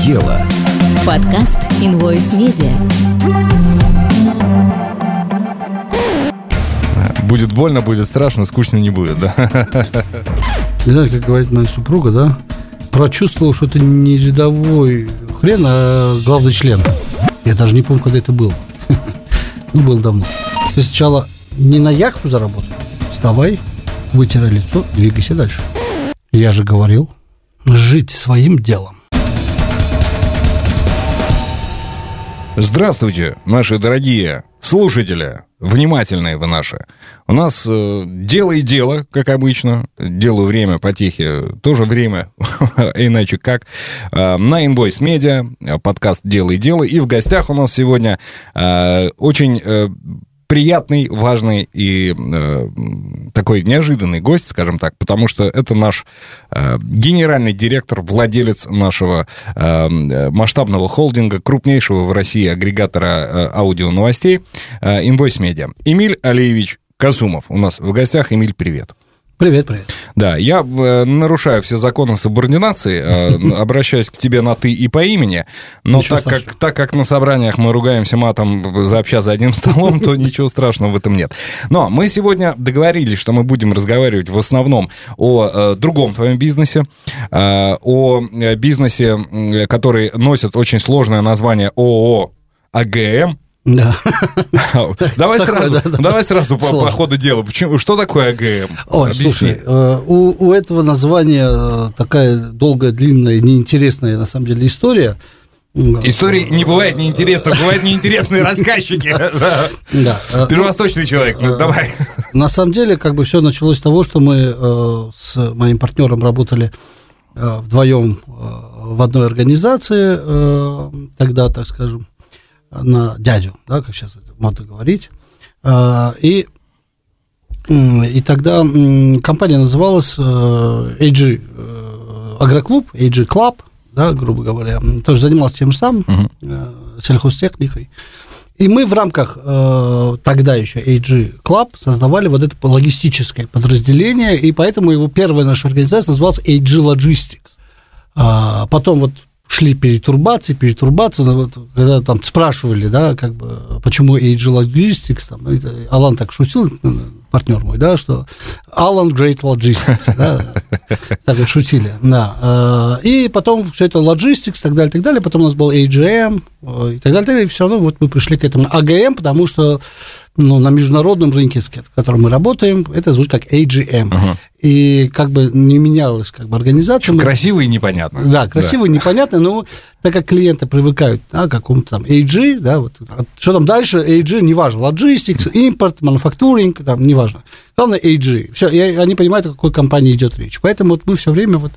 дело. Подкаст Invoice Media. Будет больно, будет страшно, скучно не будет, да? Не знаю, как говорит моя супруга, да? Прочувствовал, что это не рядовой хрен, а главный член. Я даже не помню, когда это было. Ну, было давно. Ты сначала не на яхту заработал. Вставай, вытирай лицо, двигайся дальше. Я же говорил, жить своим делом. Здравствуйте, наши дорогие слушатели, внимательные вы наши. У нас э, дело и дело, как обычно. Делу время потехи, тоже время, иначе как. Э, на Invoice Media, э, подкаст «Дело и дело». И в гостях у нас сегодня э, очень... приятный, важный и э, такой неожиданный гость, скажем так, потому что это наш э, генеральный директор, владелец нашего э, масштабного холдинга, крупнейшего в России агрегатора э, аудио новостей э, Invoice Media. Эмиль Алиевич Казумов у нас в гостях. Эмиль, привет. Привет, привет. Да, я э, нарушаю все законы субординации, э, обращаюсь к тебе на ты и по имени, но так как, так как на собраниях мы ругаемся матом заобща за одним столом, то ничего страшного в этом нет. Но мы сегодня договорились, что мы будем разговаривать в основном о э, другом твоем бизнесе, э, о бизнесе, который носит очень сложное название ООО АГМ, да. Давай сразу, давай сразу по, ходу дела. Почему, что такое АГМ? Ой, Объясни. слушай, э, у, у этого названия э, такая долгая, длинная, неинтересная на самом деле история. Истории не бывает неинтересных, бывают неинтересные рассказчики. Да. Э, Первосточный человек, ну, давай. На самом деле, как бы все началось с того, что мы с моим партнером работали вдвоем в одной организации тогда, так скажем, на дядю, да, как сейчас модно говорить. А, и, и тогда компания называлась э, AG э, Агроклуб, AG Club, да, грубо говоря, тоже занимался тем же самым, uh-huh. сельхозтехникой. И мы в рамках э, тогда еще AG Club создавали вот это логистическое подразделение, и поэтому его первая наша организация называлась AG Logistics. А, потом вот шли перетурбации, перетурбации, но вот, когда там спрашивали, да, как бы, почему Age Logistics, там, Алан так шутил, партнер мой, да, что Alan Great Logistics, да, так шутили, да. Э, и потом все это Logistics, так далее, так далее, потом у нас был AGM, э, и так далее, так далее, и все равно вот мы пришли к этому AGM, потому что ну, на международном рынке, с которым мы работаем, это звучит как AGM. Uh-huh. И как бы не менялась как бы организация. Мы... Красиво и непонятно. Да, красиво да. и непонятно, но так как клиенты привыкают да, к какому-то там AG, да, вот, что там дальше, AG, неважно, logistics, импорт, мануфактуринг, там, неважно. Главное AG. Все, и они понимают, о какой компании идет речь. Поэтому вот мы все время вот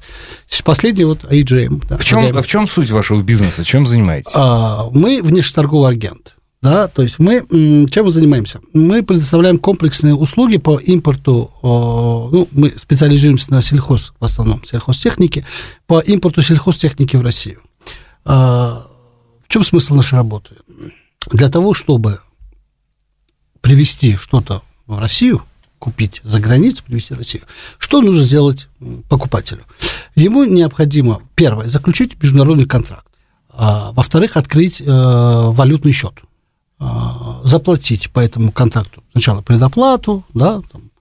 последний вот AGM. Да, в, чем, в чем суть вашего бизнеса? Чем занимаетесь? А, мы внешнеторговый агент. Да, то есть мы чем мы занимаемся? Мы предоставляем комплексные услуги по импорту, ну, мы специализируемся на сельхоз, в основном сельхозтехнике, по импорту сельхозтехники в Россию. А, в чем смысл нашей работы? Для того, чтобы привезти что-то в Россию, купить за границей, привезти в Россию, что нужно сделать покупателю? Ему необходимо, первое, заключить международный контракт, а, во-вторых, открыть э, валютный счет – заплатить по этому контракту сначала предоплату, да, там,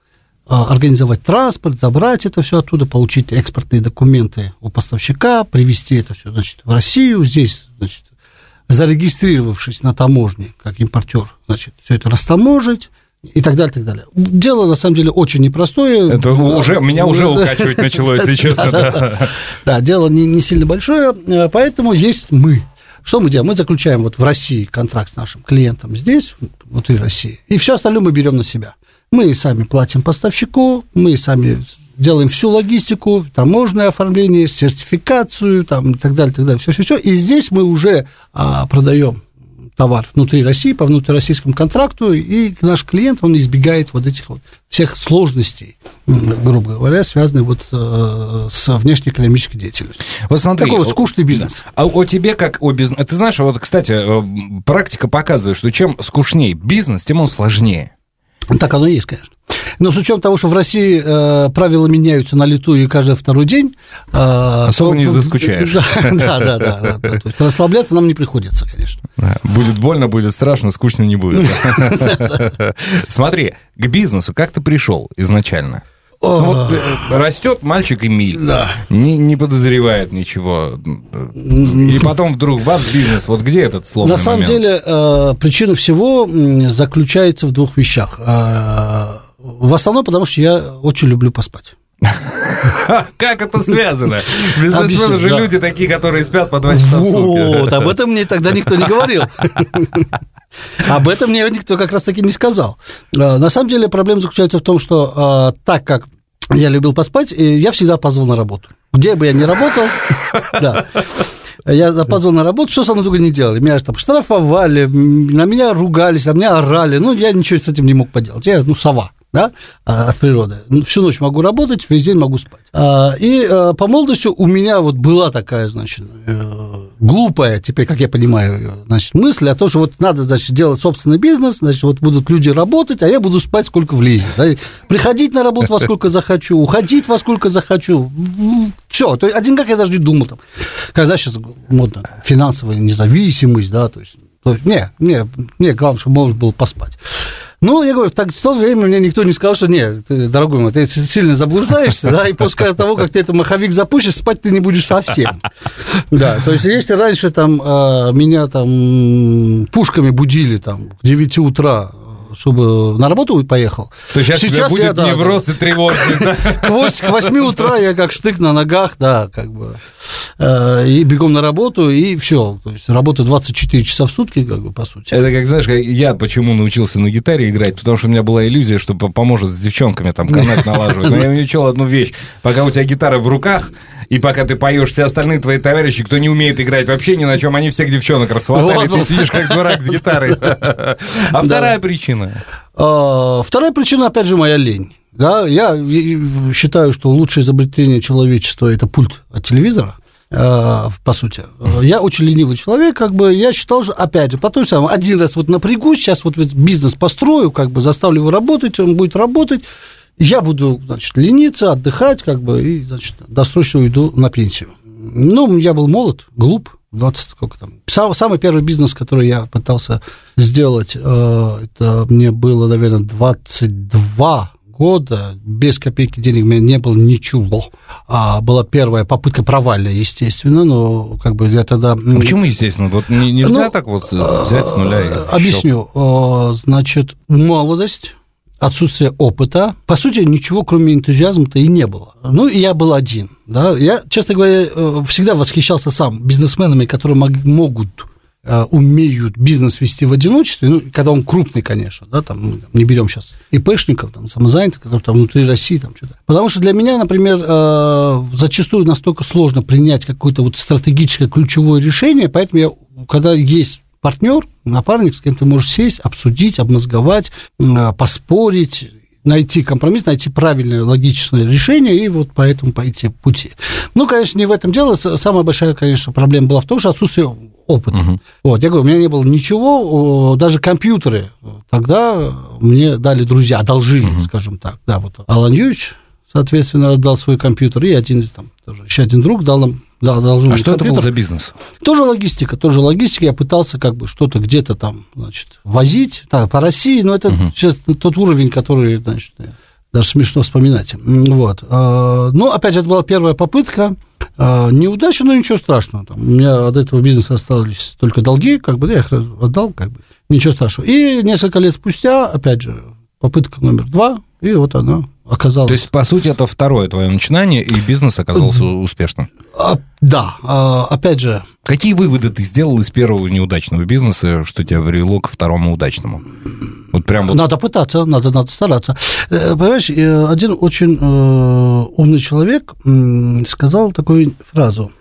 а, организовать транспорт, забрать это все оттуда, получить экспортные документы у поставщика, привезти это все значит, в Россию, здесь значит, зарегистрировавшись на таможне как импортер, значит, все это растаможить, и так далее, и так далее. Дело, на самом деле, очень непростое. Это уже, меня уже укачивать начало, если честно. Да, дело не сильно большое, э, поэтому есть мы. Что мы делаем? Мы заключаем вот в России контракт с нашим клиентом здесь, внутри России, и все остальное мы берем на себя. Мы сами платим поставщику, мы сами делаем всю логистику, таможенное оформление, сертификацию там, и так далее, так далее, все-все-все. И здесь мы уже а, продаем товар внутри России по внутрироссийскому контракту, и наш клиент, он избегает вот этих вот всех сложностей, грубо говоря, связанных вот э, с внешнеэкономической деятельностью. Вот смотри, Такой вот скучный бизнес. А о тебе как о бизнесе... Ты знаешь, вот, кстати, э, практика показывает, что чем скучнее бизнес, тем он сложнее. Так оно и есть, конечно. Но с учетом того, что в России э, правила меняются на лету и каждый второй день... Э, Особо то, не заскучаешь. Да, да, да, да, да. То есть расслабляться нам не приходится, конечно. Будет больно, будет страшно, скучно не будет. Смотри, к бизнесу как ты пришел изначально? Ну, вот э, растет мальчик Эмиль, да. не, не подозревает ничего. И потом вдруг бац, бизнес. Вот где этот сложный На самом момент? деле, э, причина всего заключается в двух вещах. Э, в основном, потому что я очень люблю поспать. Как это связано? Бизнесмены же люди такие, которые спят по два часа в сутки. Вот, об этом мне тогда никто не говорил. Об этом мне никто как раз таки не сказал. На самом деле проблема заключается в том, что так как я любил поспать, я всегда опаздывал на работу. Где бы я ни работал, да, я опаздывал на работу, что со мной только не делали. Меня там штрафовали, на меня ругались, на меня орали. Ну, я ничего с этим не мог поделать. Я, ну, сова да, а, от природы. Ну, всю ночь могу работать, весь день могу спать. А, и а, по молодости у меня вот была такая, значит, э, глупая, теперь, как я понимаю, значит, мысль о том, что вот надо, значит, делать собственный бизнес, значит, вот будут люди работать, а я буду спать сколько влезет. Да, приходить на работу во сколько захочу, уходить во сколько захочу. Все, то есть один как я даже не думал там. Когда сейчас модно финансовая независимость, да, то есть, то есть не, не, не, главное, чтобы можно было поспать. Ну, я говорю, так, в то время мне никто не сказал, что нет, ты, дорогой мой, ты сильно заблуждаешься, да, и после того, как ты этот маховик запустишь, спать ты не будешь совсем. Да, то есть если раньше там а, меня там пушками будили там к 9 утра, чтобы на работу поехал. То сейчас, сейчас будет я, да, невроз и тревожность, да? К 8 утра я как штык на ногах, да, как бы, э, и бегом на работу, и все. То есть работаю 24 часа в сутки, как бы, по сути. Это как, знаешь, я почему научился на гитаре играть, потому что у меня была иллюзия, что поможет с девчонками там канать налаживать. Но я учил одну вещь. Пока у тебя гитара в руках, и пока ты поешь, все остальные твои товарищи, кто не умеет играть вообще ни на чем, они всех девчонок расхватали, ты сидишь как дурак с гитарой. А вторая причина? А, вторая причина, опять же, моя лень. Да, я считаю, что лучшее изобретение человечества – это пульт от телевизора а, по сути. Я очень ленивый человек, как бы я считал, что, опять же, по той самой, один раз вот напрягусь, сейчас вот бизнес построю, как бы заставлю его работать, он будет работать, я буду, значит, лениться, отдыхать, как бы, и, значит, досрочно уйду на пенсию. Ну, я был молод, глуп, 20, сколько там. Сам, самый первый бизнес, который я пытался сделать, э, это мне было, наверное, 22 года, без копейки денег у меня не было ничего. А была первая попытка провальная, естественно, но как бы я тогда... А почему, естественно? Вот нельзя ну, так вот взять с нуля и... Объясню. Щелк. Э, значит, молодость, отсутствие опыта. По сути, ничего, кроме энтузиазма-то и не было. Ну, и я был один. Да? Я, честно говоря, э, всегда восхищался сам бизнесменами, которые могут э, умеют бизнес вести в одиночестве, ну, когда он крупный, конечно, да, там, мы не берем сейчас ИПшников, там, самозанятых, которые там внутри России, там, что-то. Потому что для меня, например, э, зачастую настолько сложно принять какое-то вот стратегическое ключевое решение, поэтому я, когда есть партнер, напарник, с кем ты можешь сесть, обсудить, обмозговать, э, поспорить, найти компромисс, найти правильное логичное решение и вот по этому пойти пути. Ну, конечно, не в этом дело. Самая большая, конечно, проблема была в том, что отсутствие опыта. Угу. Вот, я говорю, у меня не было ничего, даже компьютеры тогда мне дали друзья, одолжили, угу. скажем так. Да, вот Алан Юрьевич, соответственно, отдал свой компьютер, и один там тоже, еще один друг дал нам да, должен а что компьютер. это был за бизнес? Тоже логистика, тоже логистика. Я пытался как бы что-то где-то там, значит, возить да, по России, но это угу. сейчас тот уровень, который, значит, даже смешно вспоминать. Вот. А, но, опять же, это была первая попытка. А, неудача, но ничего страшного. Там, у меня от этого бизнеса остались только долги, как бы, да, я их отдал, как бы, ничего страшного. И несколько лет спустя, опять же, попытка номер два, и вот она оказалась. То есть, по сути, это второе твое начинание, и бизнес оказался успешным. А, да, а, опять же. Какие выводы ты сделал из первого неудачного бизнеса, что тебя привело к второму удачному? Вот прям вот... Надо пытаться, надо, надо стараться. Э, понимаешь, э, один очень э, умный человек сказал такую фразу.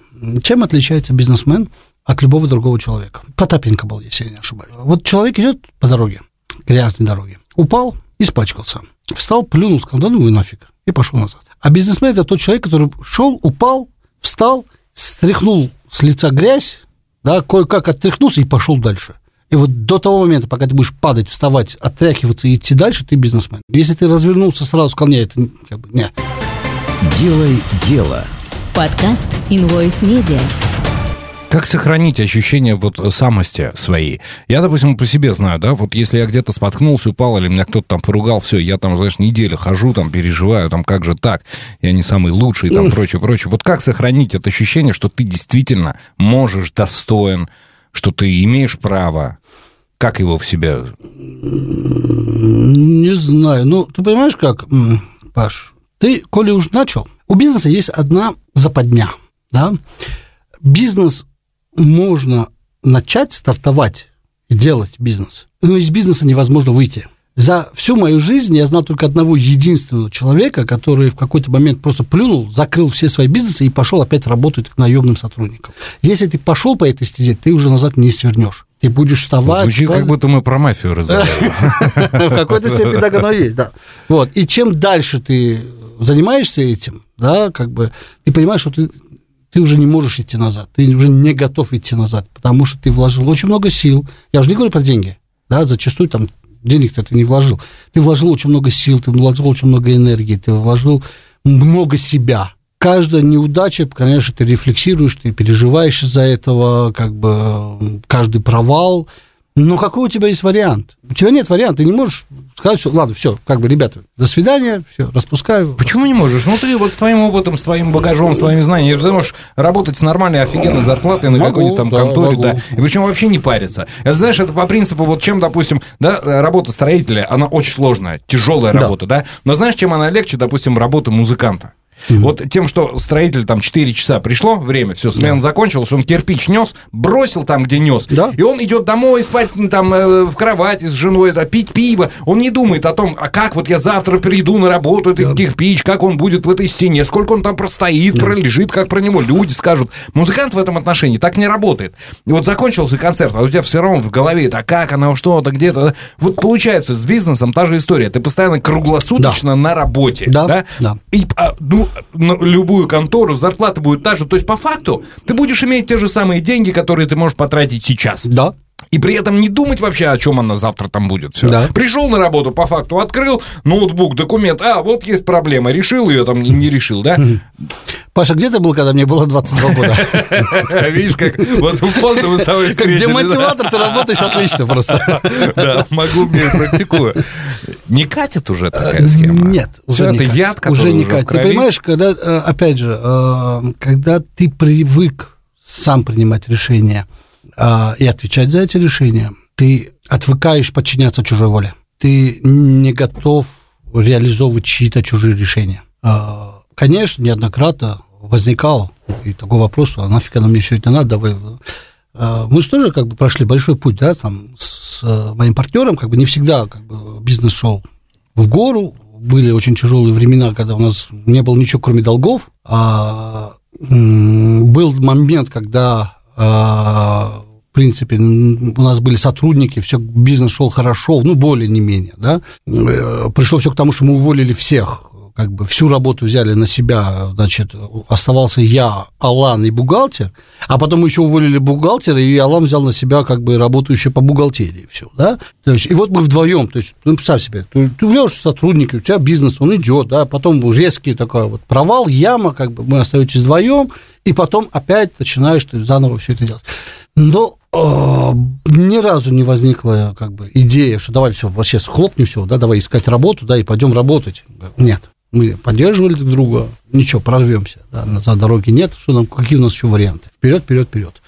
Чем отличается бизнесмен от любого другого человека? Потапенко был, если я не ошибаюсь. Вот человек идет по дороге, грязной дороге, упал, испачкался. Встал, плюнул, сказал, да ну вы нафиг, и пошел назад. А бизнесмен – это тот человек, который шел, упал, встал, стряхнул с лица грязь, да, кое-как оттряхнулся и пошел дальше. И вот до того момента, пока ты будешь падать, вставать, отряхиваться и идти дальше, ты бизнесмен. Если ты развернулся сразу, сказал, нет, это как бы, не. Делай дело. Подкаст Invoice Media. Как сохранить ощущение вот самости своей? Я, допустим, по себе знаю, да, вот если я где-то споткнулся, упал, или меня кто-то там поругал, все, я там, знаешь, неделю хожу, там, переживаю, там, как же так, я не самый лучший, там, прочее, прочее. Вот как сохранить это ощущение, что ты действительно можешь, достоин, что ты имеешь право? Как его в себе? Не знаю. Ну, ты понимаешь, как, Паш, ты, коли уж начал, у бизнеса есть одна западня, да, бизнес можно начать стартовать и делать бизнес, но из бизнеса невозможно выйти. За всю мою жизнь я знал только одного единственного человека, который в какой-то момент просто плюнул, закрыл все свои бизнесы и пошел опять работать к наемным сотрудникам. Если ты пошел по этой стезе, ты уже назад не свернешь. Ты будешь вставать. Звучит, как будто мы про мафию разговариваем. В какой-то степени так оно есть, да. Вот. И чем дальше ты занимаешься этим, да, как бы ты понимаешь, что ты ты уже не можешь идти назад, ты уже не готов идти назад, потому что ты вложил очень много сил. Я уже не говорю про деньги, да, зачастую там денег-то ты не вложил. Ты вложил очень много сил, ты вложил очень много энергии, ты вложил много себя. Каждая неудача, конечно, ты рефлексируешь, ты переживаешь из-за этого, как бы каждый провал, но какой у тебя есть вариант? У тебя нет варианта, ты не можешь сказать, что, ладно, все, как бы, ребята, до свидания, все, распускаю. Почему не можешь? Ну, ты вот с твоим опытом, с твоим багажом, с твоими знаниями, ты можешь работать с нормальной, офигенной зарплатой на какой-нибудь там да, конторе, могу. да, и причем вообще не париться. Это, знаешь, это по принципу, вот чем, допустим, да, работа строителя, она очень сложная, тяжелая Да. работа, да, но знаешь, чем она легче, допустим, работы музыканта? Вот тем, что строитель там 4 часа пришло время, все, смена закончилась, он кирпич нес, бросил там, где нес, Да. и он идет домой спать там э, в кровати с женой, да, пить пиво. Он не думает о том, а как вот я завтра приду на работу, этот кирпич, как он будет в этой стене, сколько он там простоит, пролежит, как про него люди скажут. Музыкант в этом отношении так не работает. И вот закончился концерт, а у тебя все равно в голове, да как она, что-то, где-то. да. Вот получается, с бизнесом та же история. Ты постоянно круглосуточно на работе. Да, Да? да. И а, ну, любую контору зарплата будет та же. То есть, по факту, ты будешь иметь те же самые деньги, которые ты можешь потратить сейчас. Да, И при этом не думать вообще, о чем она завтра там будет. Все. Да. Пришел на работу, по факту открыл ноутбук, документ. А, вот есть проблема. Решил ее там, не- решил, да? Паша, где ты был, когда мне было 22 года? Видишь, как вот поздно мы с тобой Как демотиватор ты работаешь отлично просто. Да, могу, мне практикую. Не катит уже такая схема? Нет, не это яд, который уже не катит. Ты понимаешь, когда, э, опять же, э, когда ты привык сам принимать решения и отвечать за эти решения, ты отвыкаешь подчиняться чужой воле. Ты не готов реализовывать чьи-то чужие решения. Э, Конечно, неоднократно возникал и такой вопрос, а нафиг оно мне все это надо, давай. Э, Мы же тоже как бы прошли большой путь, да, там с э, моим партнером, как бы не всегда как бы бизнес шел в гору, были очень тяжелые времена, когда у нас не было ничего, кроме долгов. А, был момент, когда, а, в принципе, у нас были сотрудники, все бизнес шел хорошо, ну, более не менее, да. Э, Пришло все к тому, что мы уволили всех, как бы всю работу взяли на себя, значит, оставался я, Алан и бухгалтер, а потом мы еще уволили бухгалтера, и Алан взял на себя как бы работу еще по бухгалтерии, все, да, то есть, и вот мы вдвоем, то есть, ну, представь себе, ты, ты увелишь сотрудники, у тебя бизнес, он идет, да, потом резкий такой вот провал, яма, как бы мы остаетесь вдвоем, и потом опять начинаешь ты заново все это делать. Но ни разу не возникла как бы идея, что давай все, вообще схлопни все, да, давай искать работу, да, и пойдем работать. Нет. Мы поддерживали друг друга, ничего, прорвемся, да, назад дороги нет, что нам, какие у нас еще варианты? Вперед, вперед, вперед.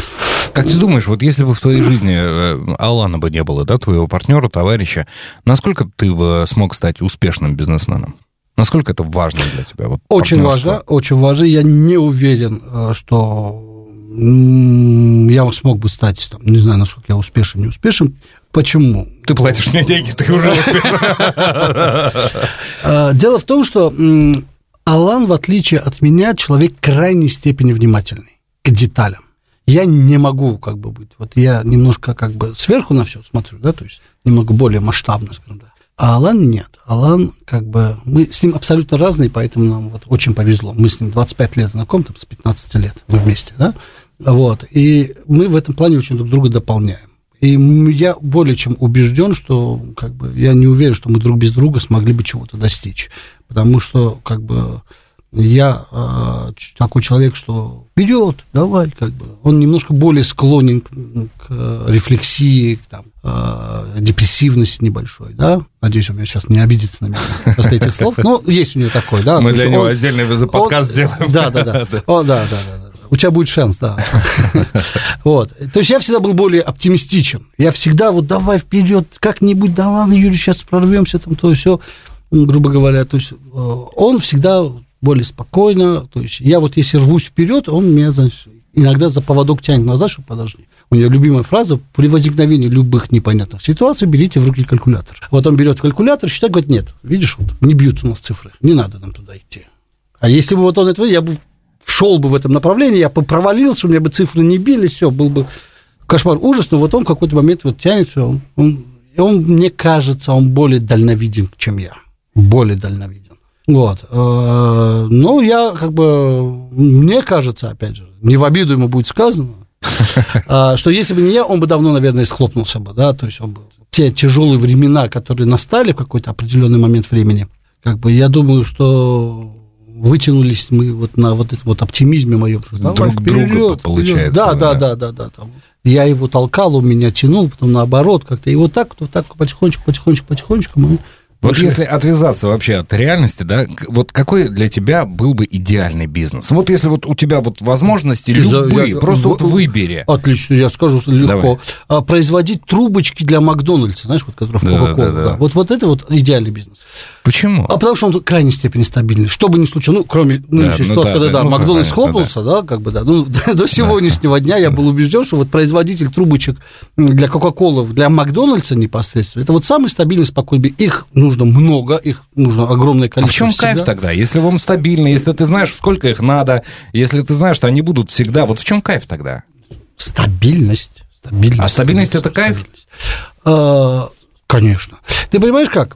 Как ты думаешь, вот если бы в твоей жизни э, Алана бы не было, да, твоего партнера, товарища, насколько ты бы смог стать успешным бизнесменом? Насколько это важно для тебя? Вот, Очень важно, очень важно. Я не уверен, э, что я смог бы стать, там, не знаю, насколько я успешен, не успешен. Почему? Ты платишь мне деньги, ты уже Э, Дело в том, что Алан, в отличие от меня, человек крайней степени внимательный к деталям. Я не могу как бы быть. Вот я немножко как бы сверху на все смотрю, да, то есть немного более масштабно, скажем так. А Алан нет. Алан как бы... Мы с ним абсолютно разные, поэтому нам вот очень повезло. Мы с ним 25 лет знакомы, там, с 15 лет мы вместе, да? Вот. И мы в этом плане очень друг друга дополняем. И я более чем убежден, что как бы, я не уверен, что мы друг без друга смогли бы чего-то достичь. Потому что как бы, я э, такой человек, что вперед, давай, как бы. Он немножко более склонен к, к рефлексии, к, там, э, депрессивности небольшой, да. Надеюсь, он меня сейчас не обидится на меня после этих слов. Но есть у него такой, да. Мы для него отдельный подкаст сделаем. Да, да, да. да, да, да. У тебя будет шанс, да. Вот. То есть я всегда был более оптимистичен. Я всегда вот давай вперед, как-нибудь, да ладно, Юрий, сейчас прорвемся, там то все, грубо говоря. То есть э, он всегда более спокойно. То есть я вот если рвусь вперед, он меня, значит, иногда за поводок тянет назад, чтобы подожди. У него любимая фраза при возникновении любых непонятных ситуаций берите в руки калькулятор. Вот он берет калькулятор, считает, говорит, нет, видишь, вот не бьют у нас цифры, не надо нам туда идти. А если бы вот он это, я бы шел бы в этом направлении, я бы провалился, у меня бы цифры не били, все, был бы кошмар, ужас, но вот он в какой-то момент вот тянется, он, он, он, мне кажется, он более дальновиден, чем я, более дальновиден. Вот. Э, ну, я как бы, мне кажется, опять же, не в обиду ему будет сказано, а, что если бы не я, он бы давно, наверное, схлопнулся бы, да, то есть он бы те тяжелые времена, которые настали в какой-то определенный момент времени, как бы я думаю, что вытянулись мы вот на вот этом вот оптимизме моем. Друг вперед, друга, получается. Да, да, да, да, да. Там. Я его толкал, он меня тянул, потом наоборот как-то. И вот так, вот так потихонечку, потихонечку, потихонечку мы вот если отвязаться вообще от реальности, да, вот какой для тебя был бы идеальный бизнес? Вот если вот у тебя вот возможности любые, я, просто вот выбери. Отлично, я скажу легко. Давай. А, производить трубочки для Макдональдса, знаешь, вот которые в Кока-Колу. Да, да, да. да. Вот, вот это вот идеальный бизнес. Почему? А потому что он в крайней степени стабильный. Что бы ни случилось, ну, кроме нынешней да, ну, ситуации, да, когда, да, ну, Макдональдс хлопнулся, да. да, как бы, да, ну, до сегодняшнего дня я был убежден, что вот производитель трубочек для Кока-Колы, для Макдональдса непосредственно, это вот самый стабильный, спокойный. Их нужно много, их нужно огромное количество. А в чем кайф тогда? Если он стабильный, если ты знаешь, сколько их надо, если ты знаешь, что они будут всегда, вот в чем кайф тогда? Стабильность. стабильность а стабильность, стабильность это кайф? Стабильность. А, конечно. Ты понимаешь как?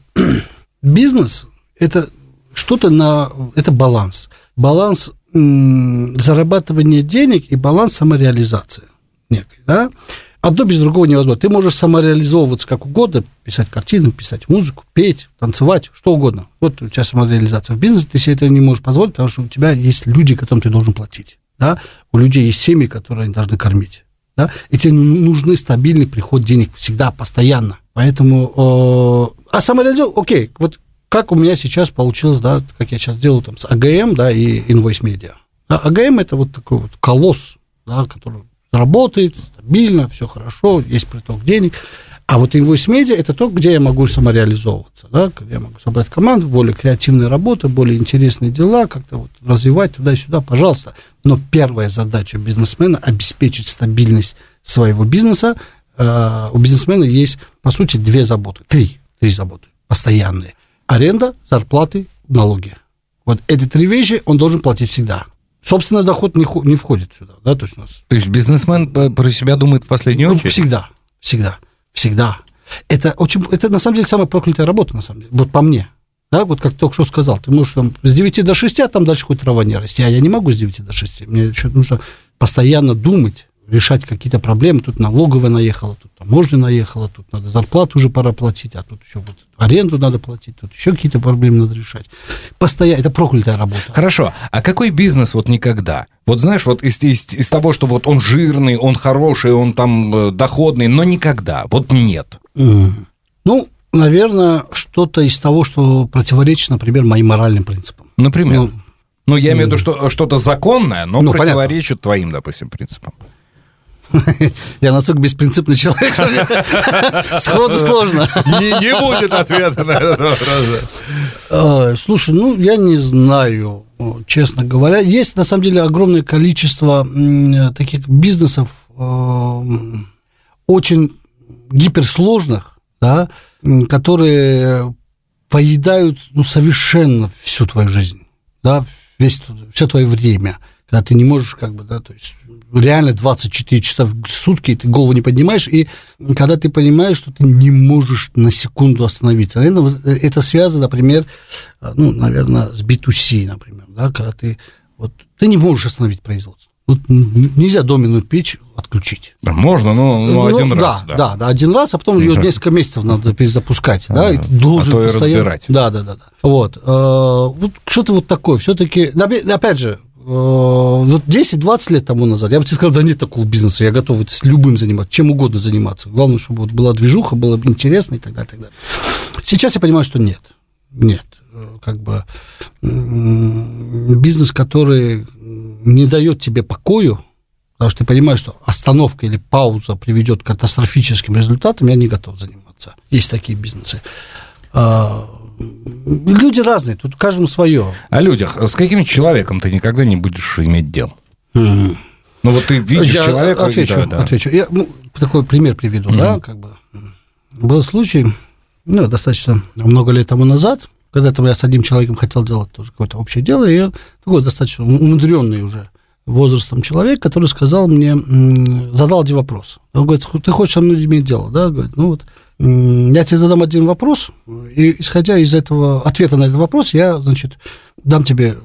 Бизнес – это что-то на… Это баланс. Баланс зарабатывания денег и баланс самореализации некой, да? Одно без другого невозможно. Ты можешь самореализовываться как угодно, писать картину, писать музыку, петь, танцевать, что угодно. Вот у тебя самореализация. В бизнесе ты себе это не можешь позволить, потому что у тебя есть люди, которым ты должен платить. Да? У людей есть семьи, которые они должны кормить. Да? И тебе нужны стабильный приход денег всегда, постоянно. Поэтому, э, а самореализоваться, окей, вот как у меня сейчас получилось, да, как я сейчас делаю там с АГМ, да, и Invoice Media. Да, АГМ это вот такой вот колосс, да, который работает стабильно, все хорошо, есть приток денег. А вот Invoice Media – это то, где я могу самореализовываться, да, где я могу собрать команду, более креативная работа, более интересные дела, как-то вот развивать туда и сюда, пожалуйста. Но первая задача бизнесмена – обеспечить стабильность своего бизнеса, у бизнесмена есть, по сути, две заботы, три, три заботы постоянные. Аренда, зарплаты, налоги. Вот эти три вещи он должен платить всегда. Собственный доход не, не входит сюда, да, то есть у нас. То есть бизнесмен про себя думает в последнюю ну, очередь? Всегда, всегда, всегда. Это очень, это на самом деле самая проклятая работа, на самом деле, вот по мне. Да, вот как только что сказал, ты можешь там с 9 до 6, а там дальше хоть трава не расти, а я не могу с 9 до 6. Мне еще нужно постоянно думать, решать какие-то проблемы. Тут налоговая наехала, тут таможня наехала, тут надо зарплату уже пора платить, а тут еще вот аренду надо платить, тут еще какие-то проблемы надо решать. Постоянно, это проклятая работа. Хорошо, а какой бизнес вот никогда? Вот знаешь, вот из, из, из того, что вот он жирный, он хороший, он там э, доходный, но никогда, вот нет. Mm. Ну, наверное, что-то из того, что противоречит, например, моим моральным принципам. Например? Ну, ну, я имею в виду, что что-то законное, но ну, противоречит понятно. твоим, допустим, принципам. Я настолько беспринципный человек, что сходу сложно. Не, не будет ответа на этот вопрос. Слушай, ну, я не знаю, честно говоря. Есть, на самом деле, огромное количество таких бизнесов, очень гиперсложных, да, которые поедают ну, совершенно всю твою жизнь, да, весь, все твое время, когда ты не можешь, как бы, да, то есть реально 24 часа в сутки, ты голову не поднимаешь, и когда ты понимаешь, что ты не можешь на секунду остановиться. Наверное, э, это связано, например, э, ну, наверное, с B2C, например, да, когда ты, вот, ты не можешь остановить производство. Вот нельзя доменную печь отключить. Можно, но, но ну, один да, раз. Да, да, да, один раз, а потом ее несколько месяцев надо перезапускать. А, да, и должен а то и разбирать. Да, да, да. да. Вот. Э, вот что-то вот такое. Все-таки, опять же, вот 10-20 лет тому назад, я бы тебе сказал, да нет такого бизнеса, я готов с любым заниматься, чем угодно заниматься. Главное, чтобы вот была движуха, было интересно и так далее, и так далее. Сейчас я понимаю, что нет. Нет. Э, как бы бизнес, который не дает тебе покою, потому что ты понимаешь, что остановка или пауза приведет к катастрофическим результатам, я не готов заниматься. Есть такие бизнесы. Люди разные, тут каждому свое. О людях. С каким человеком ты никогда не будешь иметь дел? Mm. Ну вот ты видишь я человека... Отвечу, да, да. отвечу. Я ну, такой пример приведу, mm-hmm. да, как бы. Был случай, ну, достаточно много лет тому назад, когда там я с одним человеком хотел делать тоже какое-то общее дело, и такой достаточно умудренный уже возрастом человек, который сказал мне, задал один вопрос. Он говорит, ты хочешь со мной иметь дело, да? Говорит, ну вот, я тебе задам один вопрос, и исходя из этого ответа на этот вопрос, я, значит, дам тебе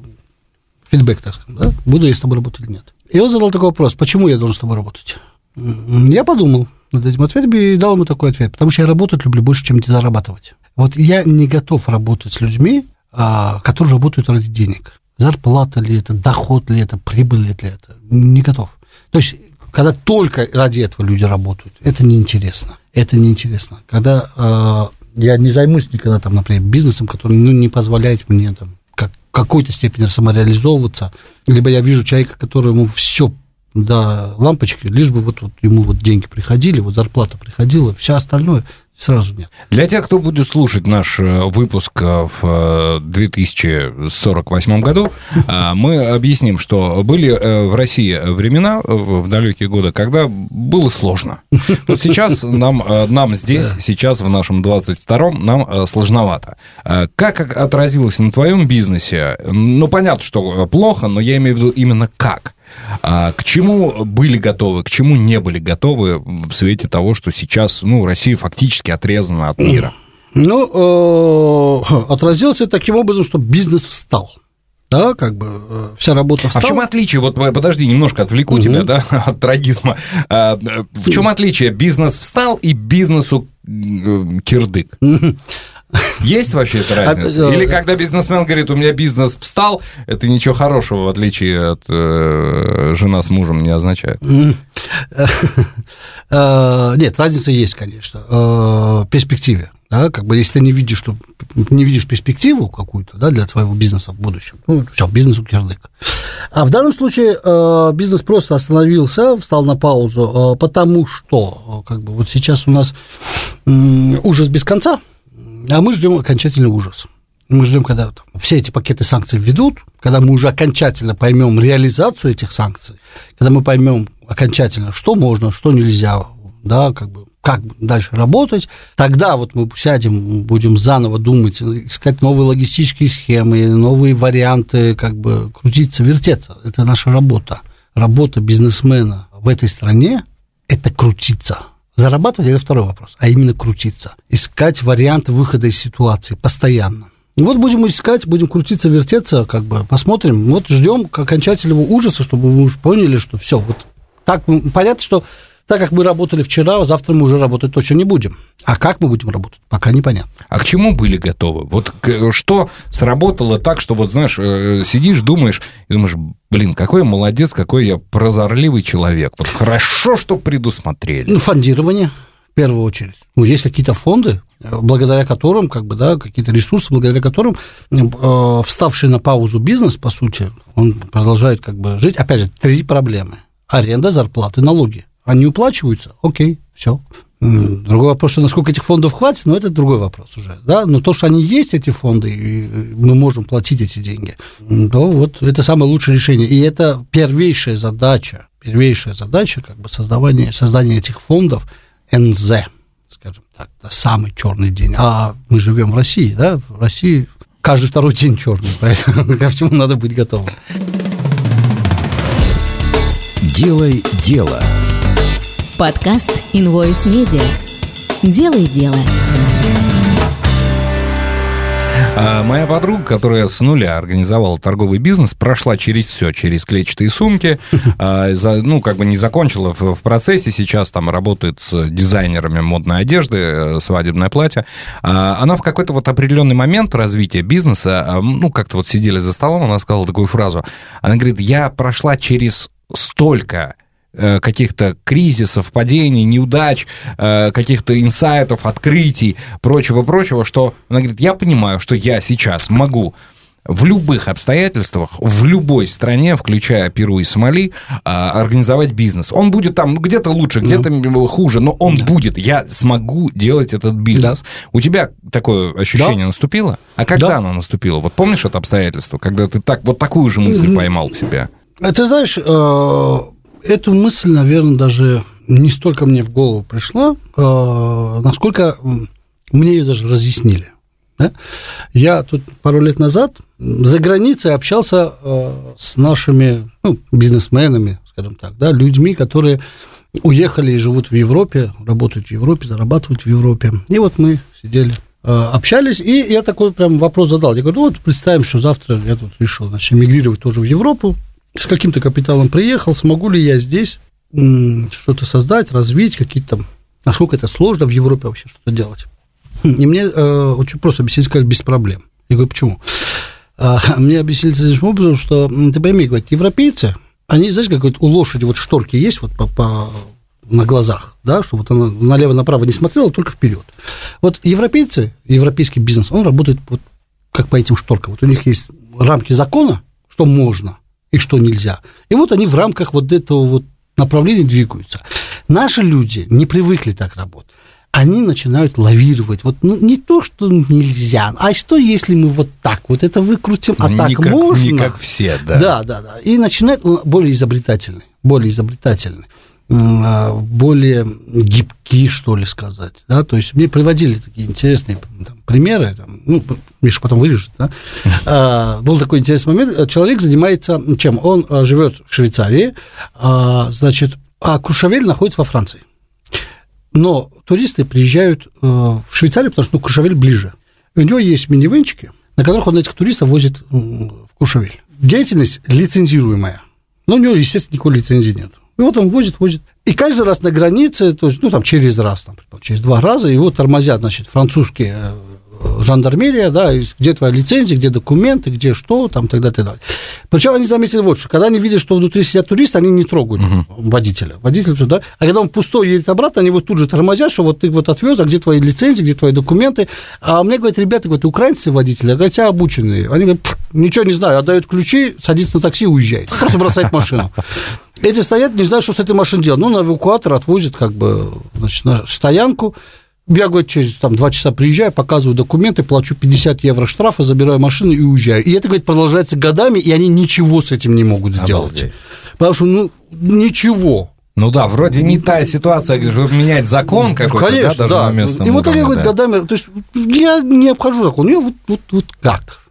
фидбэк, так сказать, да? буду я с тобой работать или нет. И он задал такой вопрос, почему я должен с тобой работать? Я подумал над этим ответом и дал ему такой ответ, потому что я работать люблю больше, чем зарабатывать. Вот я не готов работать с людьми, а, которые работают ради денег. Зарплата ли это, доход ли это, прибыль ли это. Не готов. То есть, когда только ради этого люди работают, это неинтересно. Это неинтересно. Когда э, я не займусь никогда, там, например, бизнесом, который ну, не позволяет мне там, как, какой-то степени самореализовываться, либо я вижу человека, которому все да, лампочки, лишь бы вот, вот ему вот деньги приходили, вот зарплата приходила, все остальное сразу нет. Для тех, кто будет слушать наш э, выпуск э, в 2048 э, году, мы объясним, что были в России времена в далекие годы, когда было сложно. Вот сейчас нам, нам здесь, сейчас в нашем 22-м, нам сложновато. Как отразилось на твоем бизнесе? Ну, понятно, что плохо, но я имею в виду именно как. А к чему были готовы, к чему не были готовы в свете того, что сейчас ну, Россия фактически отрезана от мира? Ну, э, отразилось это таким образом, что бизнес встал. Да, как бы э, вся работа встала. А в чем отличие? Вот подожди, немножко отвлеку угу. тебя, да, от трагизма. А, в чем отличие? Бизнес встал и бизнесу кирдык. Есть вообще эта разница? Или когда бизнесмен говорит, у меня бизнес встал, это ничего хорошего, в отличие от э, жена с мужем, не означает? Э, нет, разница есть, конечно. Э, в перспективе. Да, как бы если ты не видишь, что не видишь перспективу какую-то да, для своего бизнеса в будущем, ну, все, бизнес у кирдык. А в данном случае э, бизнес просто остановился, встал на паузу, э, потому что как бы вот сейчас у нас э, ужас без конца, а мы ждем окончательный ужас. Мы ждем, когда там, все эти пакеты санкций введут, когда мы уже окончательно поймем реализацию этих санкций, когда мы поймем окончательно, что можно, что нельзя, да, как бы как дальше работать, тогда вот мы сядем, будем заново думать, искать новые логистические схемы, новые варианты, как бы крутиться, вертеться. Это наша работа. Работа бизнесмена в этой стране – это крутиться – Зарабатывать – это второй вопрос, а именно крутиться. Искать варианты выхода из ситуации постоянно. И вот будем искать, будем крутиться, вертеться, как бы посмотрим. Вот ждем окончательного ужаса, чтобы мы уже поняли, что все, вот так понятно, что так как мы работали вчера, завтра мы уже работать точно не будем. А как мы будем работать, пока непонятно. А к чему были готовы? Вот что сработало так, что вот, знаешь, э, сидишь, думаешь, и думаешь, блин, какой я молодец, какой я прозорливый человек. Вот хорошо, что предусмотрели. Ну, фондирование в первую очередь. Ну, есть какие-то фонды, благодаря которым, как бы, да, какие-то ресурсы, благодаря которым э, вставший на паузу бизнес, по сути, он продолжает как бы жить. Опять же, три проблемы. Аренда, зарплаты, налоги. Они уплачиваются, окей, все. Другой вопрос, что насколько этих фондов хватит, но это другой вопрос уже. Да? Но то, что они есть, эти фонды, и мы можем платить эти деньги, то вот это самое лучшее решение. И это первейшая задача, первейшая задача как бы создавания, создания этих фондов НЗ, скажем так, это самый черный день. А мы живем в России, да, в России каждый второй день черный, поэтому ко всему надо быть готовым. Делай дело. Подкаст Invoice Media. Делай дело. А моя подруга, которая с нуля организовала торговый бизнес, прошла через все, через клетчатые сумки, а, ну, как бы не закончила в, процессе, сейчас там работает с дизайнерами модной одежды, э, свадебное платье. А, она в какой-то вот определенный момент развития бизнеса, а, ну, как-то вот сидели за столом, она сказала такую фразу. Она говорит, я прошла через столько каких-то кризисов, падений, неудач, э, каких-то инсайтов, открытий, прочего-прочего, что она говорит, я понимаю, что я сейчас могу в любых обстоятельствах, в любой стране, включая Перу и Сомали, а, организовать бизнес. Он будет там где-то лучше, где-то да. хуже, но он да. будет. Я смогу делать этот бизнес. Да. У тебя такое ощущение да. наступило? А когда да. оно наступило? Вот помнишь это обстоятельство, когда ты так, вот такую же мысль поймал в себя? Ты знаешь, э, Эту мысль, наверное, даже не столько мне в голову пришла, э, насколько мне ее даже разъяснили. Я тут пару лет назад за границей общался э, с нашими ну, бизнесменами, скажем так, да, людьми, которые уехали и живут в Европе, работают в Европе, зарабатывают в Европе. И вот мы сидели э, общались, и я такой прям вопрос задал. Я говорю, ну вот представим, что завтра я тут решил, значит, эмигрировать тоже в Европу, с каким-то капиталом приехал, смогу ли я здесь что-то создать, развить, какие-то там, насколько это сложно в Европе вообще что-то делать. И мне э, очень просто объяснили, сказали, без проблем. Я говорю, почему? А, мне объяснили следующим образом, что, ты пойми, говорят, европейцы, они, знаешь, как вот у лошади вот шторки есть вот по, по, на глазах, да, чтобы вот она налево-направо не смотрела, только вперед. Вот европейцы, европейский бизнес, он работает вот как по этим шторкам. Вот у них есть рамки закона, что можно, и что нельзя. И вот они в рамках вот этого вот направления двигаются. Наши люди не привыкли так работать. Они начинают лавировать. Вот ну, не то, что нельзя, а что, если мы вот так вот это выкрутим, а не так как, можно? Не как все, да. Да, да, да. И начинают более изобретательный, более изобретательный. А, более гибки, что ли, сказать. Да? То есть мне приводили такие интересные там, примеры, там, ну, Миша потом вырежет, да? а, был такой интересный момент, человек занимается чем? Он а, живет в Швейцарии, а, значит, а Куршавель находится во Франции. Но туристы приезжают э, в Швейцарию, потому что ну, Куршавель ближе. У него есть минивенчики, на которых он этих туристов возит в Куршавель. Деятельность лицензируемая. Но у него, естественно, никакой лицензии нет. И вот он возит, возит. И каждый раз на границе, то есть, ну, там, через раз, там, через два раза, его тормозят, значит, французские э, жандармерия, да, где твоя лицензия, где документы, где что, там, тогда, тогда. Причем они заметили вот что, когда они видят, что внутри сидят туристы, они не трогают угу. водителя. Водитель да, а когда он пустой едет обратно, они вот тут же тормозят, что вот ты вот отвез, а где твои лицензии, где твои документы. А мне говорят, ребята, говорят, украинцы водители, а говорят, обученные. Они говорят, ничего не знаю, отдают ключи, садится на такси и уезжает. Просто бросает машину. Эти стоят, не знаю, что с этой машиной делать. Ну, на эвакуатор отвозят как бы, значит, на стоянку, я, говорит, через там, два часа приезжаю, показываю документы, плачу 50 евро штрафа, забираю машину и уезжаю. И это, говорит, продолжается годами, и они ничего с этим не могут сделать. Обалдеть. Потому что, ну, ничего. Ну да, вроде не та ситуация, где чтобы менять закон какой-то, Конечно, да, даже да. И вот они, говорят, годами, то есть я не обхожу закон, я вот, вот, вот как.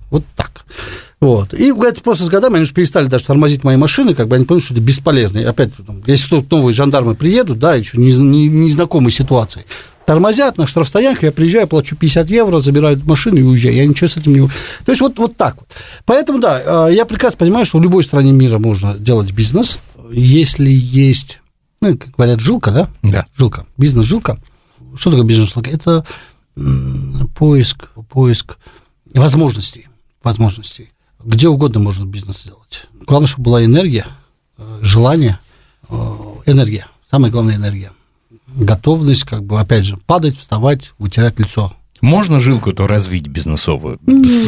Вот. И, говорят, просто с годами они уже перестали даже тормозить мои машины, как бы они поняли, что это бесполезно. И опять, если кто-то новые жандармы приедут, да, еще незнакомой не, не ситуации, тормозят на штрафстоянках, я приезжаю, плачу 50 евро, забираю машину и уезжаю. Я ничего с этим не... То есть вот, вот так вот. Поэтому, да, э, я прекрасно понимаю, что в любой стране мира можно делать бизнес, если есть, ну, как говорят, жилка, да? Да. Жилка. Бизнес-жилка. Что такое бизнес-жилка? Это поиск, поиск возможностей. Возможностей. Где угодно можно бизнес сделать. Главное, чтобы была энергия, э, желание, э, энергия. Самая главная энергия готовность, как бы, опять же, падать, вставать, вытирать лицо. Можно жилку-то развить бизнесовую?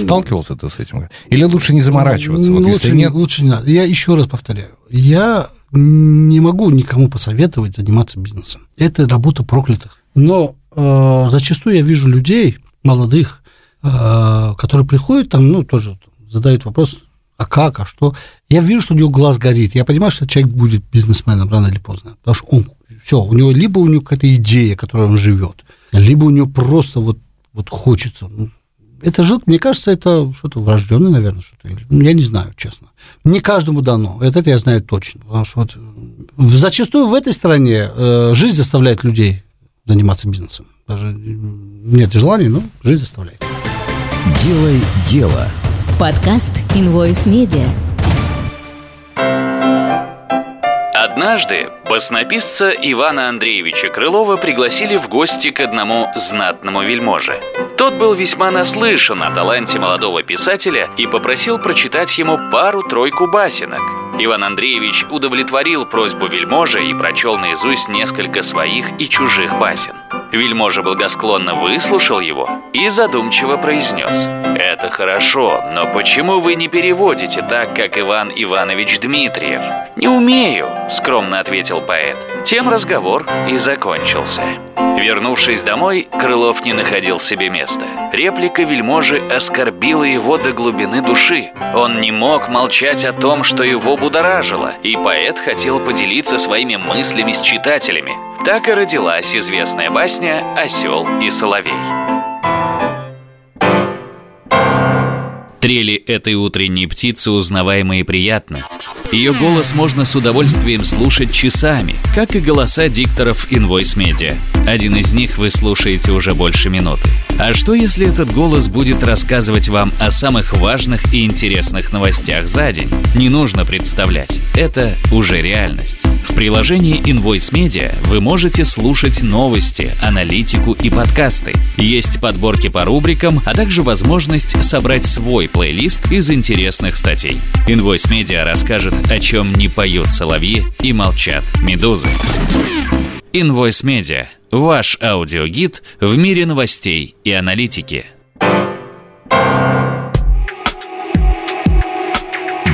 Сталкивался ты с этим? Или лучше не заморачиваться? Вот лучше, если нет... лучше не надо. Я еще раз повторяю. Я не могу никому посоветовать заниматься бизнесом. Это работа проклятых. Но э, зачастую я вижу людей, молодых, э, которые приходят там, ну, тоже задают вопрос, а как, а что. Я вижу, что у него глаз горит. Я понимаю, что человек будет бизнесменом рано или поздно. Потому что он все, у него либо у него какая-то идея, которой он живет, либо у него просто вот, вот хочется. Ну, это же, мне кажется, это что-то врожденное, наверное, что-то. Ну, я не знаю, честно. Не каждому дано. Это, это я знаю точно. Потому что вот зачастую в этой стране э, жизнь заставляет людей заниматься бизнесом. Даже нет желания, но жизнь заставляет. Делай дело. Подкаст Invoice Media. Однажды баснописца Ивана Андреевича Крылова пригласили в гости к одному знатному вельможе. Тот был весьма наслышан о таланте молодого писателя и попросил прочитать ему пару-тройку басенок. Иван Андреевич удовлетворил просьбу вельможи и прочел наизусть несколько своих и чужих басен. Вельможа благосклонно выслушал его и задумчиво произнес «Это хорошо, но почему вы не переводите так, как Иван Иванович Дмитриев?» «Не умею», — скромно ответил поэт. Тем разговор и закончился. Вернувшись домой, Крылов не находил себе места. Реплика вельможи оскорбила его до глубины души. Он не мог молчать о том, что его будоражило, и поэт хотел поделиться своими мыслями с читателями. Так и родилась известная басня «Осел и соловей». Трели этой утренней птицы узнаваемы и приятны. Ее голос можно с удовольствием слушать часами, как и голоса дикторов Invoice Media. Один из них вы слушаете уже больше минуты. А что если этот голос будет рассказывать вам о самых важных и интересных новостях за день? Не нужно представлять. Это уже реальность. В приложении Invoice Media вы можете слушать новости, аналитику и подкасты. Есть подборки по рубрикам, а также возможность собрать свой плейлист из интересных статей. Invoice Media расскажет, о чем не поют соловьи и молчат медузы. Invoice Media – ваш аудиогид в мире новостей и аналитики.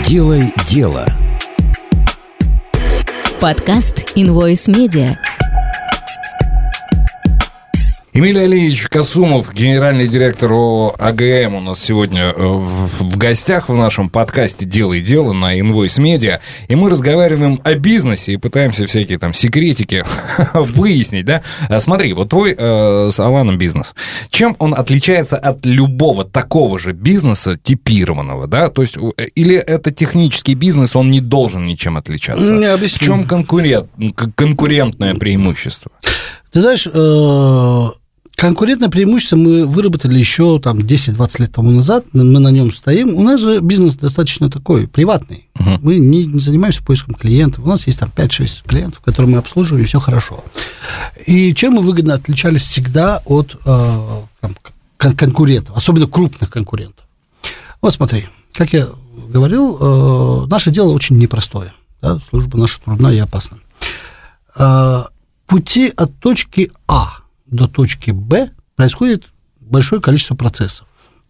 Делай дело. Подкаст Invoice Media. Эмилий Алиевич Касумов, генеральный директор АГМ у нас сегодня э, в гостях в нашем подкасте «Делай дело» на Invoice Media. И мы разговариваем о бизнесе и пытаемся всякие там секретики выяснить, да? А смотри, вот твой э, с Аланом бизнес. Чем он отличается от любого такого же бизнеса типированного, да? То есть, или это технический бизнес, он не должен ничем отличаться? Не, в чем конкурент, конкурентное преимущество? Ты знаешь, э, Конкурентное преимущество мы выработали еще там 10-20 лет тому назад, мы на нем стоим. У нас же бизнес достаточно такой, приватный. Uh-huh. Мы не, не занимаемся поиском клиентов. У нас есть там 5-6 клиентов, которые мы обслуживаем, и все хорошо. И чем мы выгодно отличались всегда от э, там, конкурентов, особенно крупных конкурентов. Вот смотри, как я говорил, э, наше дело очень непростое. Да? Служба наша трудна и опасна. Э, пути от точки А – до точки Б происходит большое количество процессов.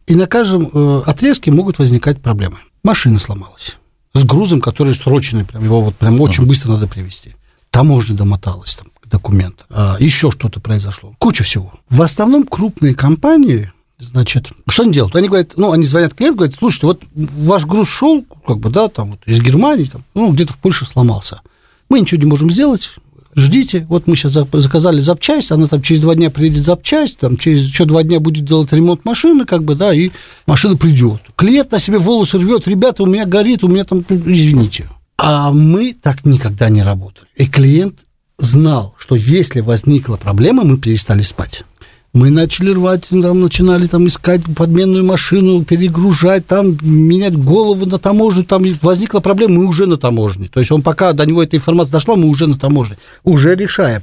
И на каждом э, отрезке могут возникать проблемы. Машина сломалась с грузом, который срочный, прям его вот прям очень быстро надо привезти. Таможня домоталась там документ, а, еще что-то произошло, куча всего. В основном крупные компании, значит, что они делают? Они говорят, ну, они звонят клиенту, говорят, слушайте, вот ваш груз шел, как бы, да, там, вот, из Германии, там, ну, где-то в Польше сломался. Мы ничего не можем сделать, ждите, вот мы сейчас заказали запчасть, она там через два дня приедет запчасть, там через еще два дня будет делать ремонт машины, как бы, да, и машина придет. Клиент на себе волосы рвет, ребята, у меня горит, у меня там, извините. А мы так никогда не работали. И клиент знал, что если возникла проблема, мы перестали спать. Мы начали рвать, там, начинали там, искать подменную машину, перегружать, там, менять голову на таможне, там возникла проблема, мы уже на таможне. То есть он пока до него эта информация дошла, мы уже на таможне, уже решаем.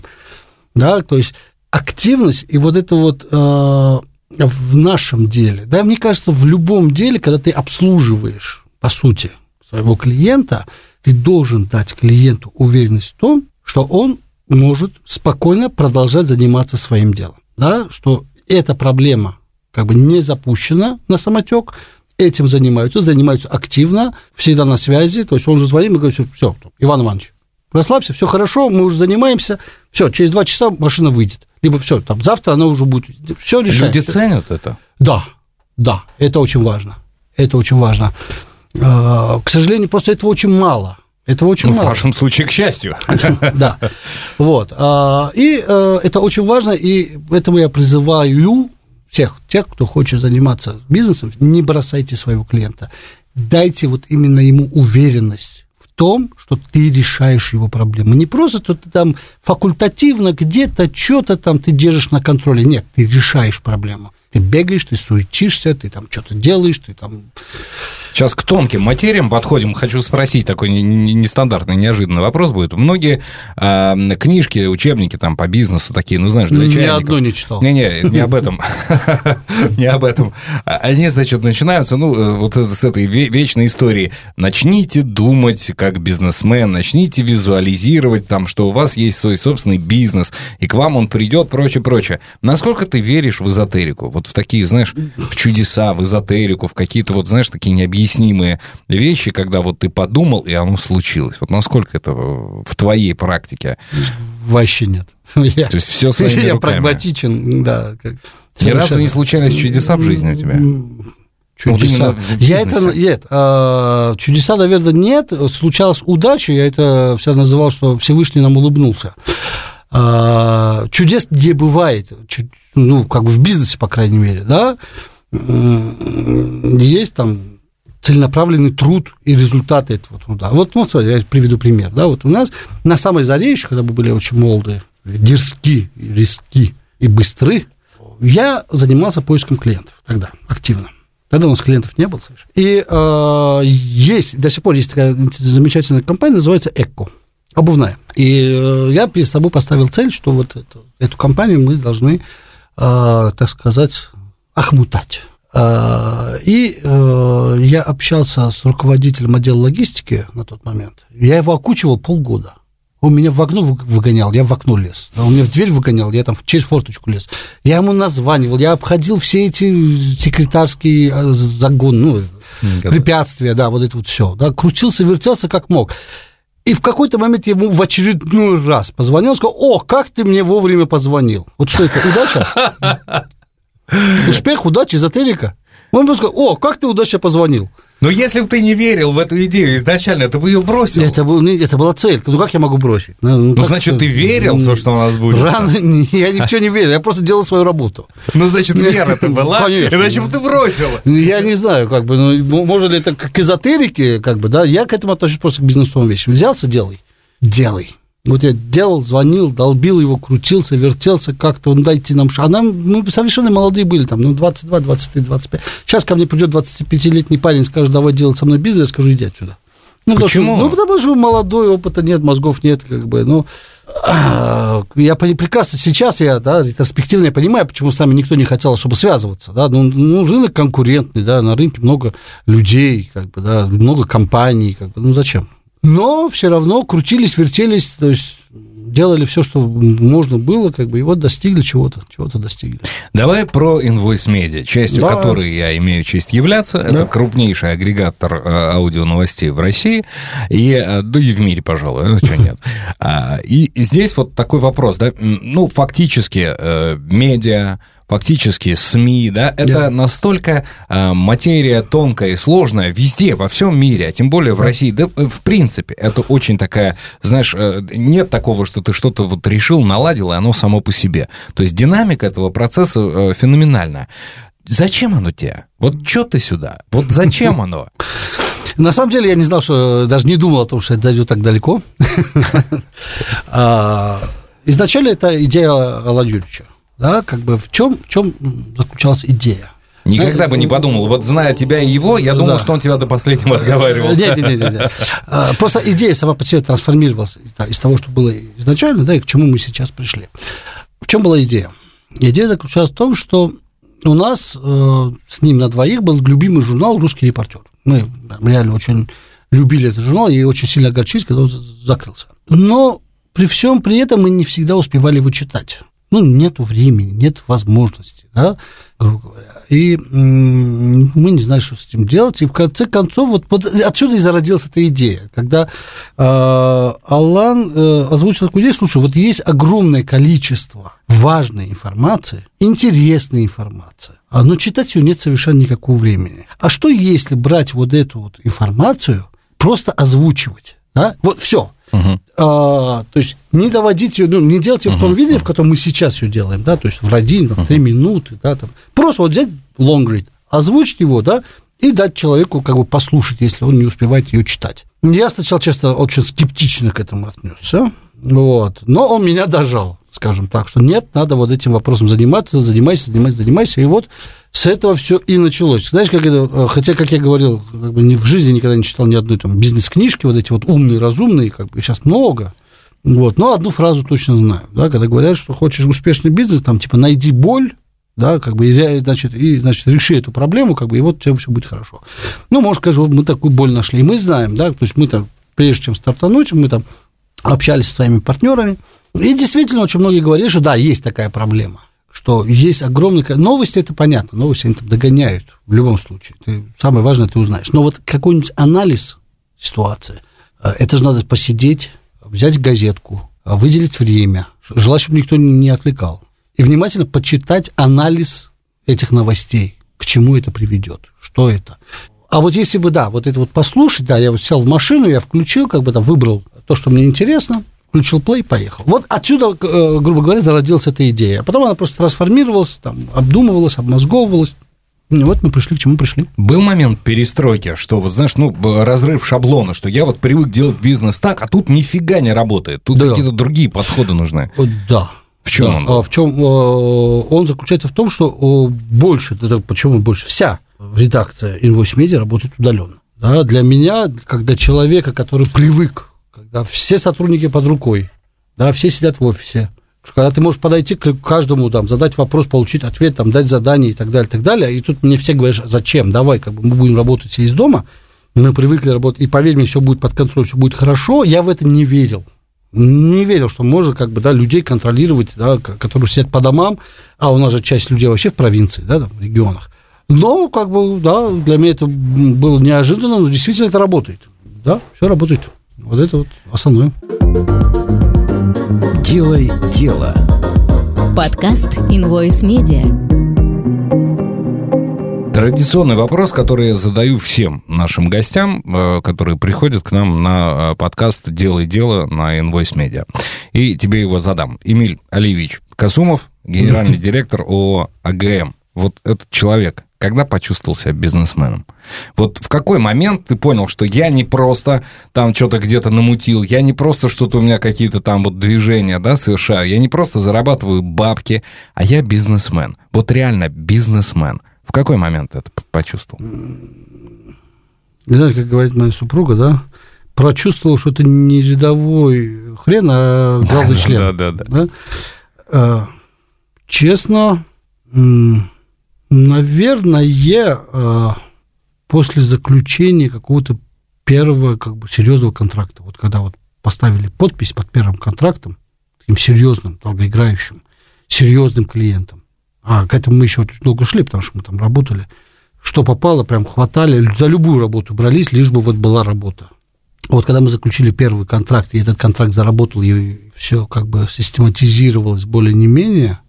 Да, то есть активность и вот это вот э, в нашем деле, да, мне кажется, в любом деле, когда ты обслуживаешь, по сути, своего клиента, ты должен дать клиенту уверенность в том, что он может спокойно продолжать заниматься своим делом да, что эта проблема как бы не запущена на самотек, этим занимаются, занимаются активно, всегда на связи, то есть он же звонит и говорит, все, Иван Иванович, расслабься, все хорошо, мы уже занимаемся, все, через два часа машина выйдет, либо все, там завтра она уже будет, все решается. Люди ценят это? Да, да, это очень важно, это очень важно. А, к сожалению, просто этого очень мало. Этого очень ну, мало. В вашем случае, к счастью. Да. Вот. А, и э, это очень важно, и поэтому я призываю всех, тех, кто хочет заниматься бизнесом, не бросайте своего клиента. Дайте вот именно ему уверенность в том, что ты решаешь его проблемы. Не просто что ты там факультативно где-то, что-то там ты держишь на контроле. Нет, ты решаешь проблему. Ты бегаешь, ты суетишься, ты там что-то делаешь, ты там... Сейчас к тонким материям подходим. Хочу спросить такой нестандартный, неожиданный вопрос будет. Многие э, книжки, учебники там по бизнесу такие, ну, знаешь, для Ни чайников. одной не читал. Не-не, не об этом. Не об этом. А Они, значит, начинаются, ну, э, вот с этой вечной истории. Начните думать как бизнесмен, начните визуализировать там, что у вас есть свой собственный бизнес, и к вам он придет, прочее, прочее. Насколько ты веришь в эзотерику? Вот в такие, знаешь, в чудеса, в эзотерику, в какие-то вот, знаешь, такие необъяснимые вещи, когда вот ты подумал, и оно случилось. Вот насколько это в твоей практике? Вообще нет. Я, То есть все своими я руками. прагматичен, да. Как, Ни разу не случались чудеса в жизни у тебя? Вот Чудеса. именно в я это нет. а, чудеса, наверное, нет. Случалась удача. Я это всегда называл, что Всевышний нам улыбнулся. А, чудес не бывает. Ну, как бы в бизнесе, по крайней мере, да. Есть там целенаправленный труд и результаты этого труда. Вот, вот я приведу пример. Да, вот у нас на самой заре, еще когда мы были очень молоды, дерзки, риски и быстры, я занимался поиском клиентов тогда активно. Тогда у нас клиентов не было совершенно. И э, есть, до сих пор есть такая замечательная компания, называется Эко, обувная. И э, я перед собой поставил цель, что вот эту, эту компанию мы должны, э, так сказать, охмутать. Э, И э, я общался с руководителем отдела логистики на тот момент. Я его окучивал полгода. Он меня в окно вы- выгонял, я в окно лез. Он меня в дверь выгонял, я там через форточку лез. Я ему названивал, я обходил все эти секретарские э, загон, ну, да. препятствия, да, вот это вот все. Да, крутился, вертелся как мог. И в какой-то момент я ему в очередной раз позвонил, сказал, о, как ты мне вовремя позвонил. Вот что это, удача? Успех, удача, эзотерика? Он бы сказал, о, как ты удачно позвонил. Но если бы ты не верил в эту идею изначально, ты бы ее бросил. Это, был, не- это была цель. Ну, как я могу бросить? Ну, Ну, как значит, это? ты верил в то, что у нас будет. Рано, я ни в что не верил, я просто делал свою работу. Ну, значит, вера-то была, Конечно. иначе бы ты бросил. Ну, Я не знаю, как бы, ну, можно ли это к эзотерике, как бы, да, я к этому отношусь просто к бизнесовым вещам. Взялся, делай, делай. Вот я делал, звонил, долбил его, крутился, вертелся как-то, он дайте нам... А нам, мы совершенно молодые были, там, ну, 22, 23, 25. Сейчас ко мне придет 25-летний парень, скажет, давай делать со мной бизнес, я скажу, иди отсюда. Ну, потому что- Почему? ну, потому что молодой, опыта нет, мозгов нет, как бы, ну... а, Я прекрасно сейчас я, да, ретроспективно я понимаю, почему с нами никто не хотел особо связываться, да, ну, ну, рынок конкурентный, да, на рынке много людей, как бы, да, много компаний, как бы, ну зачем? Но все равно крутились, вертелись, то есть делали все, что можно было, как бы, и вот достигли чего-то, чего-то достигли. Давай про Invoice Media, частью Да. которой я имею честь являться. Это крупнейший агрегатор э, аудионовостей в России, и, э, да и в мире, пожалуй, ну, чего нет. А, И здесь вот такой вопрос, да, ну, фактически э, медиа, фактически СМИ, да, это Да. настолько э, материя тонкая и сложная везде, во всем мире, а тем более в России, да, э, в принципе, это очень такая, знаешь, э, нет такого, что ты что-то вот решил, наладил, и оно само по себе. То есть динамика этого процесса э, феноменальная. Зачем оно тебе? Вот что ты сюда? Вот зачем оно? На самом деле я не знал, что даже не думал о том, что это дойдет так далеко. А, Изначально это идея Алла Юрьевича. Да, как бы в чем, в чем заключалась идея? Никогда бы не подумал. Вот зная тебя и его, я думал, Да. что он тебя до последнего отговаривал. Нет, нет, нет, нет. Просто идея сама по себе трансформировалась из того, что было изначально, да, и к чему мы сейчас пришли. В чем была идея? Идея заключалась в том, что у нас э, с ним на двоих был любимый журнал «Русский репортер». Мы реально очень любили этот журнал и очень сильно огорчились, когда он за- закрылся. Но при всем при этом мы не всегда успевали его читать. Ну, нету времени, нет возможности, да, грубо говоря. И мы не знали, что с этим делать. И в конце концов, вот, вот отсюда и зародилась эта идея, когда э, Аллан э, озвучил такую идею, слушай, вот есть огромное количество важной информации, интересной информации, а, но читать ее нет совершенно никакого времени. А что если брать вот эту вот информацию, просто озвучивать, да? Вот все. А, то есть не доводить ее, ну, не делать ее в том виде, в котором мы сейчас ее делаем, да, то есть в один, там, три минуты, да, там. Просто вот взять long read, озвучить его, да, и дать человеку как бы послушать, если он не успевает ее читать. Я сначала, честно, очень скептично к этому отнесся, вот, но он меня дожал. Скажем так, что нет, надо вот этим вопросом заниматься, занимайся, занимайся, занимайся. И вот с этого все и началось. Знаешь, как это, э, хотя, как я говорил, как бы в жизни никогда не читал ни одной там бизнес-книжки, вот эти вот умные, разумные, как бы сейчас много. Вот, но одну фразу точно знаю, да, когда говорят, что хочешь успешный бизнес, там, типа, найди боль, да, как бы, и, значит, и, значит, реши эту проблему, как бы, и вот у тебя все будет хорошо. Ну, может, скажу, вот мы такую боль нашли, и мы знаем, да, то есть мы там, прежде чем стартануть, мы там общались со своими партнерами, и действительно очень многие говорили, что да, есть такая проблема, что есть огромный... Новости, это понятно, новости они там догоняют в любом случае. Ты, самое важное, ты узнаешь. Но вот какой-нибудь анализ ситуации, э, это же надо посидеть, взять газетку, выделить время, желательно, чтобы никто не отвлекал, и внимательно почитать анализ этих новостей, к чему это приведет, что это. А вот если бы, да, вот это вот послушать, да, я вот сел в машину, я включил, как бы там выбрал то, что мне интересно, включил плей, поехал. Вот отсюда, э, грубо говоря, зародилась эта идея. А потом она просто трансформировалась, там, обдумывалась, обмозговывалась. И вот мы пришли, к чему пришли. Был момент перестройки, что вот, знаешь, ну, разрыв шаблона, что я вот привык делать бизнес так, а тут нифига не работает. Тут да. какие-то другие подходы нужны. Да. В чем да. он? А в чем э, он заключается в том, что больше, почему больше, вся редакция Invoice Media работает удаленно. Да, для меня, когда человека, который привык когда все сотрудники под рукой, да, все сидят в офисе, когда ты можешь подойти к каждому, там, задать вопрос, получить ответ, там, дать задание и так далее, так далее, и тут мне все говорят, зачем, давай, как бы мы будем работать все из дома, мы привыкли работать, и поверь мне, все будет под контролем, все будет хорошо, я в это не верил. Не верил, что можно как бы, да, людей контролировать, да, которые сидят по домам, а у нас же часть людей вообще в провинции, да, там, в регионах. Но, как бы, да, для меня это было неожиданно, но действительно это работает. Да, все работает. Вот это вот основное. Делай дело. Подкаст Invoice Media. Традиционный вопрос, который я задаю всем нашим гостям, э, которые приходят к нам на э, подкаст «Делай дело» на Invoice Media. И тебе его задам. Эмиль Оливич Касумов, генеральный директор ООО АГМ. Вот этот человек, когда почувствовал себя бизнесменом? Вот в какой момент ты понял, что я не просто там что-то где-то намутил, я не просто что-то у меня какие-то там вот движения, да, совершаю, я не просто зарабатываю бабки, а я бизнесмен. Вот реально бизнесмен. В какой момент ты это почувствовал? Не знаю, как говорит моя супруга, да, прочувствовал, что это не рядовой хрен, а главный член. Да, да, да. А, честно, Наверное, э, после заключения какого-то первого как бы серьезного контракта, вот когда вот поставили подпись под первым контрактом, таким серьезным, долгоиграющим, серьезным клиентом, а к этому мы еще очень долго шли, потому что мы там работали, что попало, прям хватали, за любую работу брались, лишь бы вот была работа. Вот когда мы заключили первый контракт, и этот контракт заработал, и все как бы систематизировалось более не менее,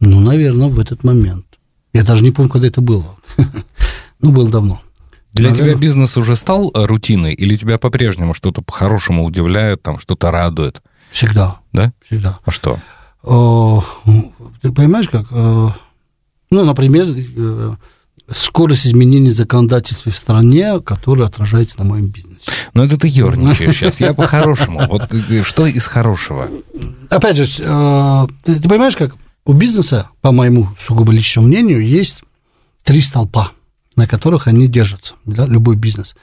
ну, наверное, в этот момент. Я даже не помню, когда это было. ну, было давно. Для Наверное. тебя бизнес уже стал э, рутиной, или тебя по-прежнему что-то по-хорошему удивляет, там что-то радует? Всегда. Да? Всегда. А что? Ты понимаешь, как? Ну, например, э, скорость изменений законодательства в стране, которая отражается на моем бизнесе. Ну, это ты ерничаешь сейчас. Я по-хорошему. Вот что из хорошего? Опять же, э, ты понимаешь, как у бизнеса, по моему сугубо личному мнению, есть три столпа, на которых они держатся, да, любой бизнес.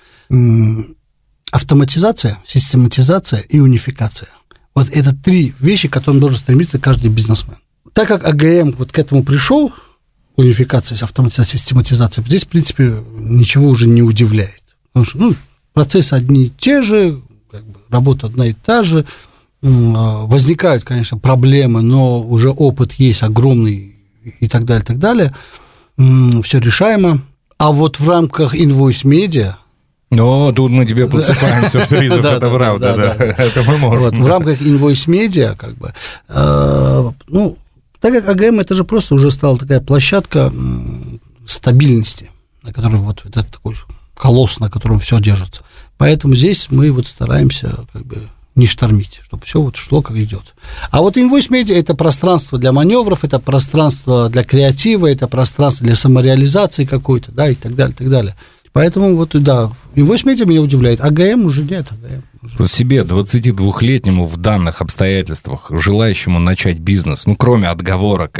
Автоматизация, систематизация и унификация. Вот это три вещи, к которым должен стремиться каждый бизнесмен. Так как АГМ вот к этому пришел, унификация, автоматизация, систематизация, здесь, в принципе, ничего уже не удивляет. Потому что ну, процессы одни и те же, как бы, работа одна и та же, возникают, конечно, проблемы, но уже опыт есть огромный и так далее, и так далее. Все решаемо. А вот в рамках Invoice Media но тут мы тебе подсыпаем сюрпризов, это правда, да. Это мы можем. В рамках Invoice Media, как бы, э, ну, так как АГМ это же просто уже стала такая площадка стабильности, на которой вот это такой колосс, на котором все держится. Поэтому здесь мы вот стараемся как бы не штормить, чтобы все вот шло как идет. А вот Invoice Media – это пространство для маневров, это пространство для креатива, это пространство для самореализации какой-то, да, и так далее, и так далее. Поэтому вот, да, Invoice Media меня удивляет, АГМ уже нет, АГМ. Вот себе, 22-летнему в данных обстоятельствах, желающему начать бизнес, ну, кроме отговорок,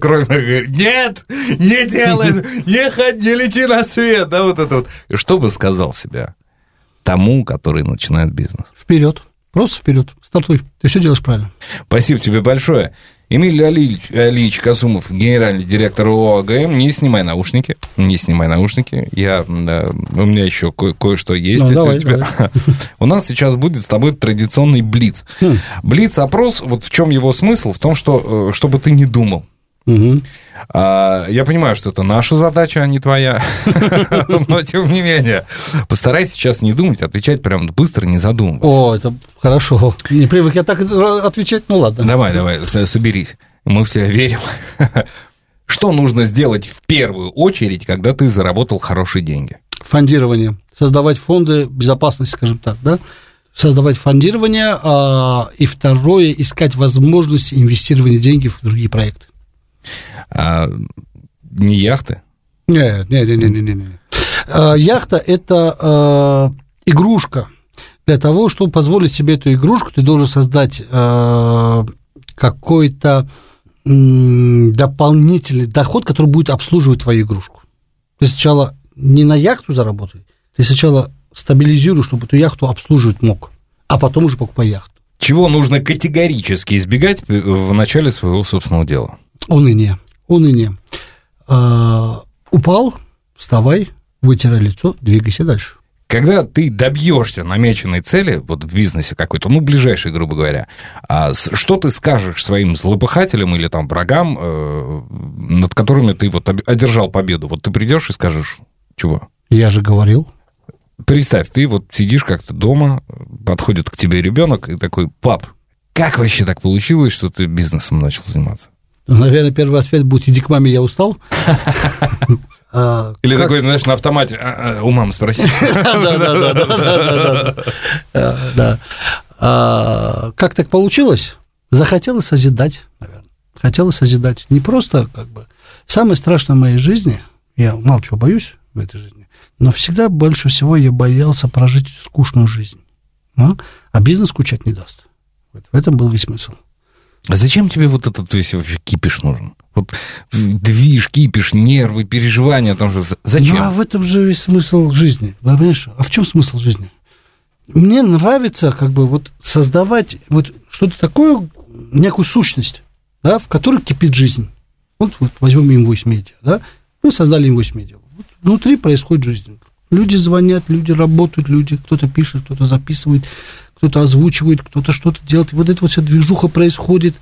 кроме «нет, не делай, не, ходь, не лети на свет», да, вот это вот. Что бы сказал себя тому, который начинает бизнес? Вперед. Просто вперед. Стартуй. Ты все делаешь правильно. Спасибо тебе большое. Эмиль Алиевич, Алиевич Касумов, генеральный директор ООО «АГМ». Не снимай наушники. Не снимай наушники. Я, да, у меня еще ко- кое-что есть. Ну, давай, у, тебя. у нас сейчас будет с тобой традиционный блиц. Хм. Блиц-опрос, вот в чем его смысл? В том, что, э, чтобы ты не думал. Мгм. А, Я понимаю, что это наша задача, а не твоя. Но, тем не менее, постарайся сейчас не думать, отвечать прям быстро, не задумываясь. О, это хорошо. Не привык я так отвечать, ну ладно. Давай, давай, соберись. Мы в тебя верим. Что нужно сделать в первую очередь, когда ты заработал хорошие деньги? Фондирование. Создавать фонды безопасности, скажем так, да? Создавать фондирование, а, и второе, искать возможности инвестирования деньги в другие проекты. А, не яхты? Нет, нет, нет, нет, нет, нет. А, Яхта – это а, игрушка. Для того, чтобы позволить себе эту игрушку, ты должен создать а, какой-то дополнительный доход, который будет обслуживать твою игрушку. Ты сначала не на яхту заработай, ты сначала стабилизируй, чтобы эту яхту обслуживать мог, а потом уже покупай яхту. Чего нужно категорически избегать в начале своего собственного дела? Уныние. Уныние. А, упал, вставай, вытирай лицо, двигайся дальше. Когда ты добьешься намеченной цели, вот в бизнесе какой-то, ну, ближайшей, грубо говоря, а что ты скажешь своим злопыхателям или там врагам, э, над которыми ты вот одержал победу? Вот ты придешь и скажешь, чего? Я же говорил. Представь, ты вот сидишь как-то дома, подходит к тебе ребенок и такой, пап, как вообще так получилось, что ты бизнесом начал заниматься? Ну, Наверное, первый ответ будет «иди к маме, я устал». А, Или такой, знаешь, на автомате, «А, а, у мамы спроси. Да-да-да-да-да-да-да. А, Да. А, Как так получилось? Захотелось созидать, наверное. Хотелось созидать. Не просто как бы... Самое страшное в моей жизни, я мало чего боюсь в этой жизни, но всегда больше всего я боялся прожить скучную жизнь. А, бизнес скучать не даст. В этом был весь смысл. А зачем тебе вот этот весь вообще кипиш нужен? Вот движ, кипиш, нервы, переживания, там же за- зачем? Ну, а в этом же весь смысл жизни. Понимаешь? А в чем смысл жизни? Мне нравится как бы вот создавать вот что-то такое, некую сущность, да, в которой кипит жизнь. Вот, вот возьмем Инвойс Медиа, да, мы создали Инвойс Медиа. Вот внутри происходит жизнь. Люди звонят, люди работают, люди, кто-то пишет, кто-то записывает, кто-то озвучивает, кто-то что-то делает. И вот эта вот вся движуха происходит,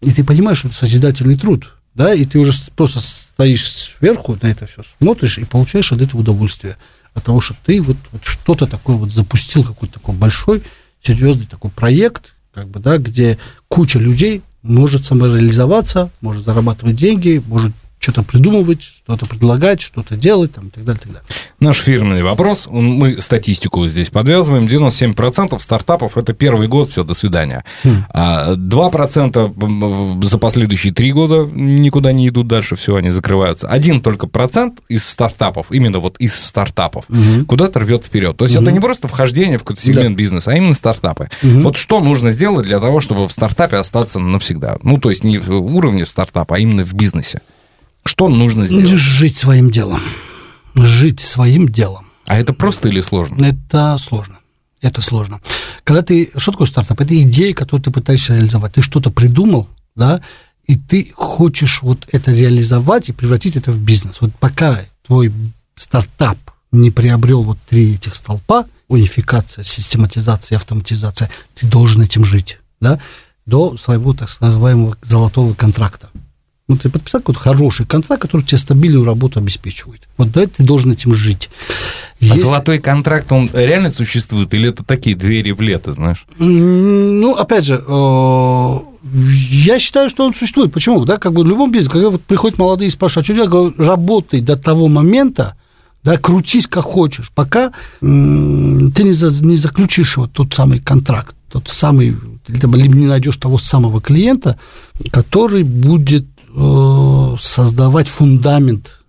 и ты понимаешь, что это созидательный труд, да, и ты уже просто стоишь сверху на это все, смотришь и получаешь от этого удовольствие. От того, что ты вот, вот что-то такое вот запустил, какой-то такой большой, серьезный такой проект, как бы, да, где куча людей может самореализоваться, может зарабатывать деньги, может что-то придумывать, что-то предлагать, что-то делать, там, и так далее, и так далее. Наш фирменный вопрос, он- мы статистику здесь подвязываем, 97% стартапов – это первый год, все, до свидания. А 2% за последующие три года никуда не идут дальше, все, они закрываются. Один только процент из стартапов, именно вот из стартапов, куда-то рвет вперед. То есть это не просто вхождение в какой-то сегмент бизнеса, а именно стартапы. Вот что нужно сделать для того, чтобы в стартапе остаться навсегда? Ну, то есть не в уровне стартапа, а именно в бизнесе. Что нужно сделать? Жить своим делом. Жить своим делом. А это просто или сложно? Это сложно. Это сложно. Когда ты... Что такое стартап? Это идея, которую ты пытаешься реализовать. Ты что-то придумал, да, и ты хочешь вот это реализовать и превратить это в бизнес. Вот пока твой стартап не приобрел вот три этих столпа, унификация, систематизация, автоматизация, ты должен этим жить, да, до своего, так называемого, золотого контракта. Ну, ты подписал какой-то хороший контракт, который тебе стабильную работу обеспечивает. Вот этого ты должен этим жить. А Если- золотой контракт, он реально существует? Или это такие двери в лето, знаешь? Ну, опять же, э, я считаю, что он существует. Почему? Да, как бы в любом бизнесе, когда вот приходят молодые и спрашивают, а что я говорю, работай до того момента, да, крутись как хочешь, пока ты не, за- не заключишь вот тот самый контракт, тот самый, либо не найдешь того самого клиента, который будет создавать фундамент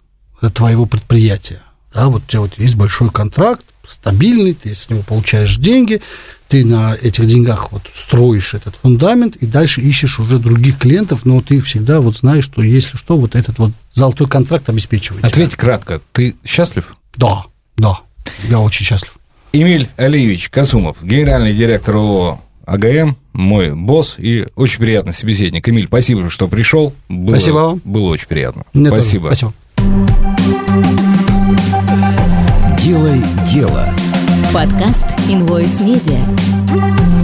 твоего предприятия. Да, вот у тебя вот есть большой контракт, стабильный, ты с него получаешь деньги, ты на этих деньгах вот строишь этот фундамент и дальше ищешь уже других клиентов, но ты всегда вот знаешь, что если что, вот этот вот золотой контракт обеспечивает. тебя. Ответь кратко, ты счастлив? Да, да, я очень счастлив. Эмиль Алиевич Касумов, генеральный директор ООО АГМ, мой босс и очень приятный собеседник. Эмиль, спасибо, что пришел. Было, Спасибо вам. Было очень приятно. Мне тоже. спасибо. Спасибо. Делай дело. Подкаст Invoice Media.